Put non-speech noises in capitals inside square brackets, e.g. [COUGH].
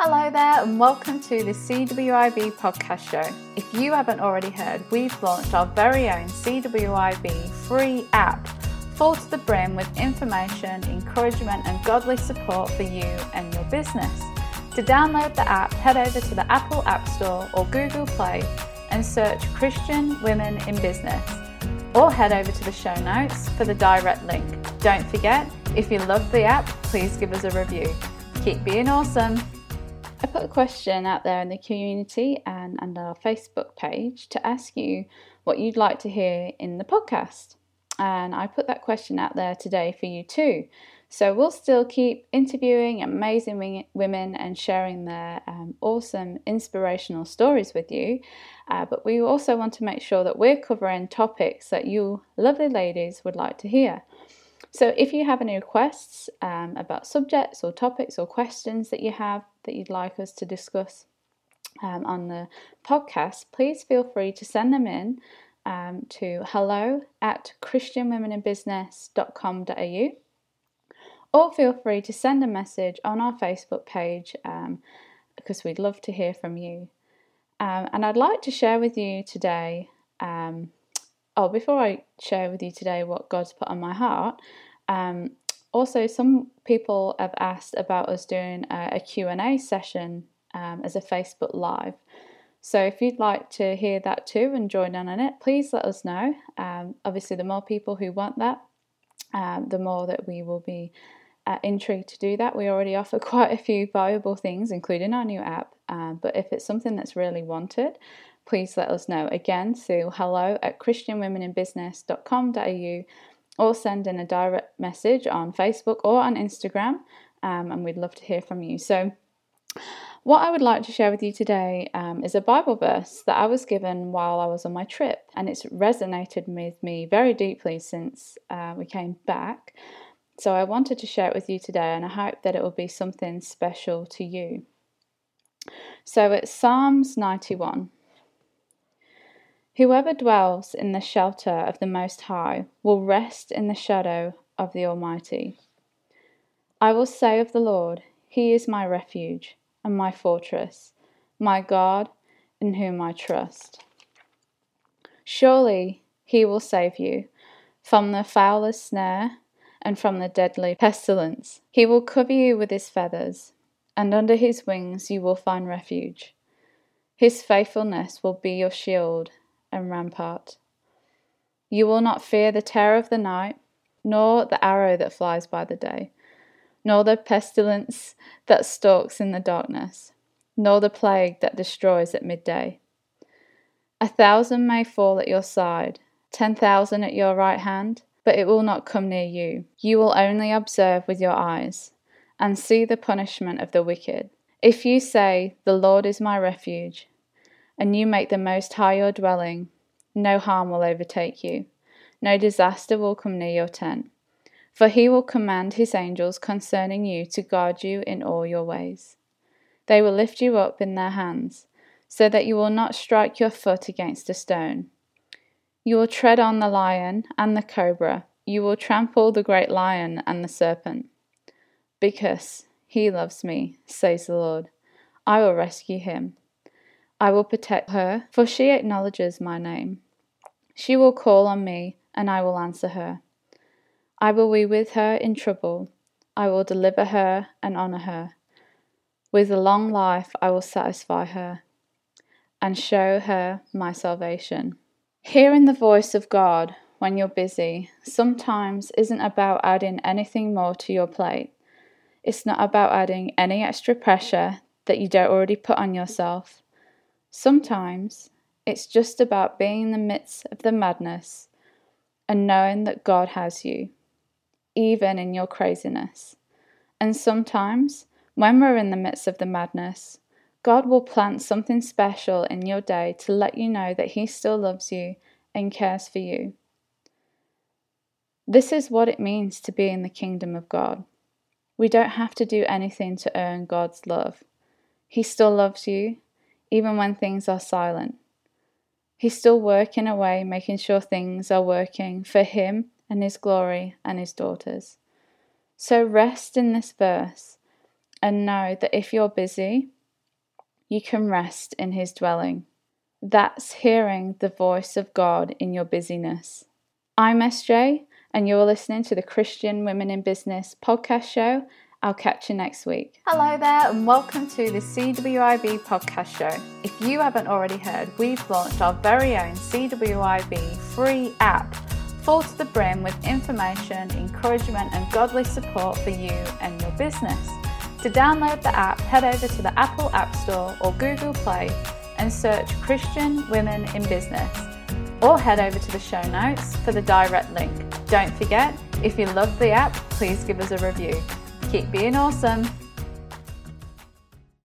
Hello there, and welcome to the CWIB podcast show. If you haven't already heard, we've launched our very own CWIB free app, full to the brim with information, encouragement, and godly support for you and your business. To download the app, head over to the Apple App Store or Google Play and search Christian Women in Business, or head over to the show notes for the direct link. Don't forget, if you love the app, please give us a review. Keep being awesome. I put a question out there in the community and, and our Facebook page to ask you what you'd like to hear in the podcast. And I put that question out there today for you too. So we'll still keep interviewing amazing women and sharing their um, awesome inspirational stories with you. Uh, but we also want to make sure that we're covering topics that you lovely ladies would like to hear. So, if you have any requests um, about subjects or topics or questions that you have that you'd like us to discuss um, on the podcast, please feel free to send them in um, to hello at christianwomeninbusiness.com.au or feel free to send a message on our Facebook page um, because we'd love to hear from you. Um, and I'd like to share with you today um, oh, before I share with you today what God's put on my heart, um, also some people have asked about us doing a, a Q&A session um, as a Facebook Live. So if you'd like to hear that too and join in on it, please let us know. Um, obviously, the more people who want that, um, the more that we will be uh, intrigued to do that. We already [LAUGHS] offer quite a few valuable things, including our new app. Um, but if it's something that's really wanted, please let us know. Again, through hello at christianwomeninbusiness.com.au or send in a direct message on Facebook or on Instagram, um, and we'd love to hear from you. So, what I would like to share with you today um, is a Bible verse that I was given while I was on my trip, and it's resonated with me very deeply since uh, we came back. So, I wanted to share it with you today, and I hope that it will be something special to you. So, it's Psalms 91. Whoever dwells in the shelter of the Most High will rest in the shadow of the Almighty. I will say of the Lord, He is my refuge and my fortress, my God in whom I trust. Surely He will save you from the fowler's snare and from the deadly pestilence. He will cover you with His feathers, and under His wings you will find refuge. His faithfulness will be your shield and rampart. You will not fear the terror of the night, nor the arrow that flies by the day, nor the pestilence that stalks in the darkness, nor the plague that destroys at midday. A thousand may fall at your side, ten thousand at your right hand, but it will not come near you. You will only observe with your eyes, and see the punishment of the wicked. If you say, The Lord is my refuge, and you make the Most High your dwelling, no harm will overtake you, no disaster will come near your tent. For he will command his angels concerning you to guard you in all your ways. They will lift you up in their hands, so that you will not strike your foot against a stone. You will tread on the lion and the cobra, you will trample the great lion and the serpent. Because he loves me, says the Lord, I will rescue him. I will protect her, for she acknowledges my name. She will call on me, and I will answer her. I will be with her in trouble. I will deliver her and honor her. With a long life I will satisfy her and show her my salvation. Hearing the voice of God when you're busy sometimes isn't about adding anything more to your plate. It's not about adding any extra pressure that you don't already put on yourself. Sometimes it's just about being in the midst of the madness and knowing that God has you, even in your craziness. And sometimes, when we're in the midst of the madness, God will plant something special in your day to let you know that He still loves you and cares for you. This is what it means to be in the kingdom of God. We don't have to do anything to earn God's love. He still loves you even when things are silent. He's still working away, making sure things are working for him and his glory and his daughters. So rest in this verse and know that if you're busy, you can rest in His dwelling. That's hearing the voice of God in your busyness. I'm SJ, and you're listening to the Christian Women in Business podcast show. I'll catch you next week. Hello there, and welcome to the CWIB podcast show. If you haven't already heard, we've launched our very own CWIB free app full to the brim with information, encouragement, and godly support for you and your business. To download the app, head over to the Apple App Store or Google Play and search Christian Women in Business, or head over to the show notes for the direct link. Don't forget, if you love the app, please give us a review. Keep being awesome.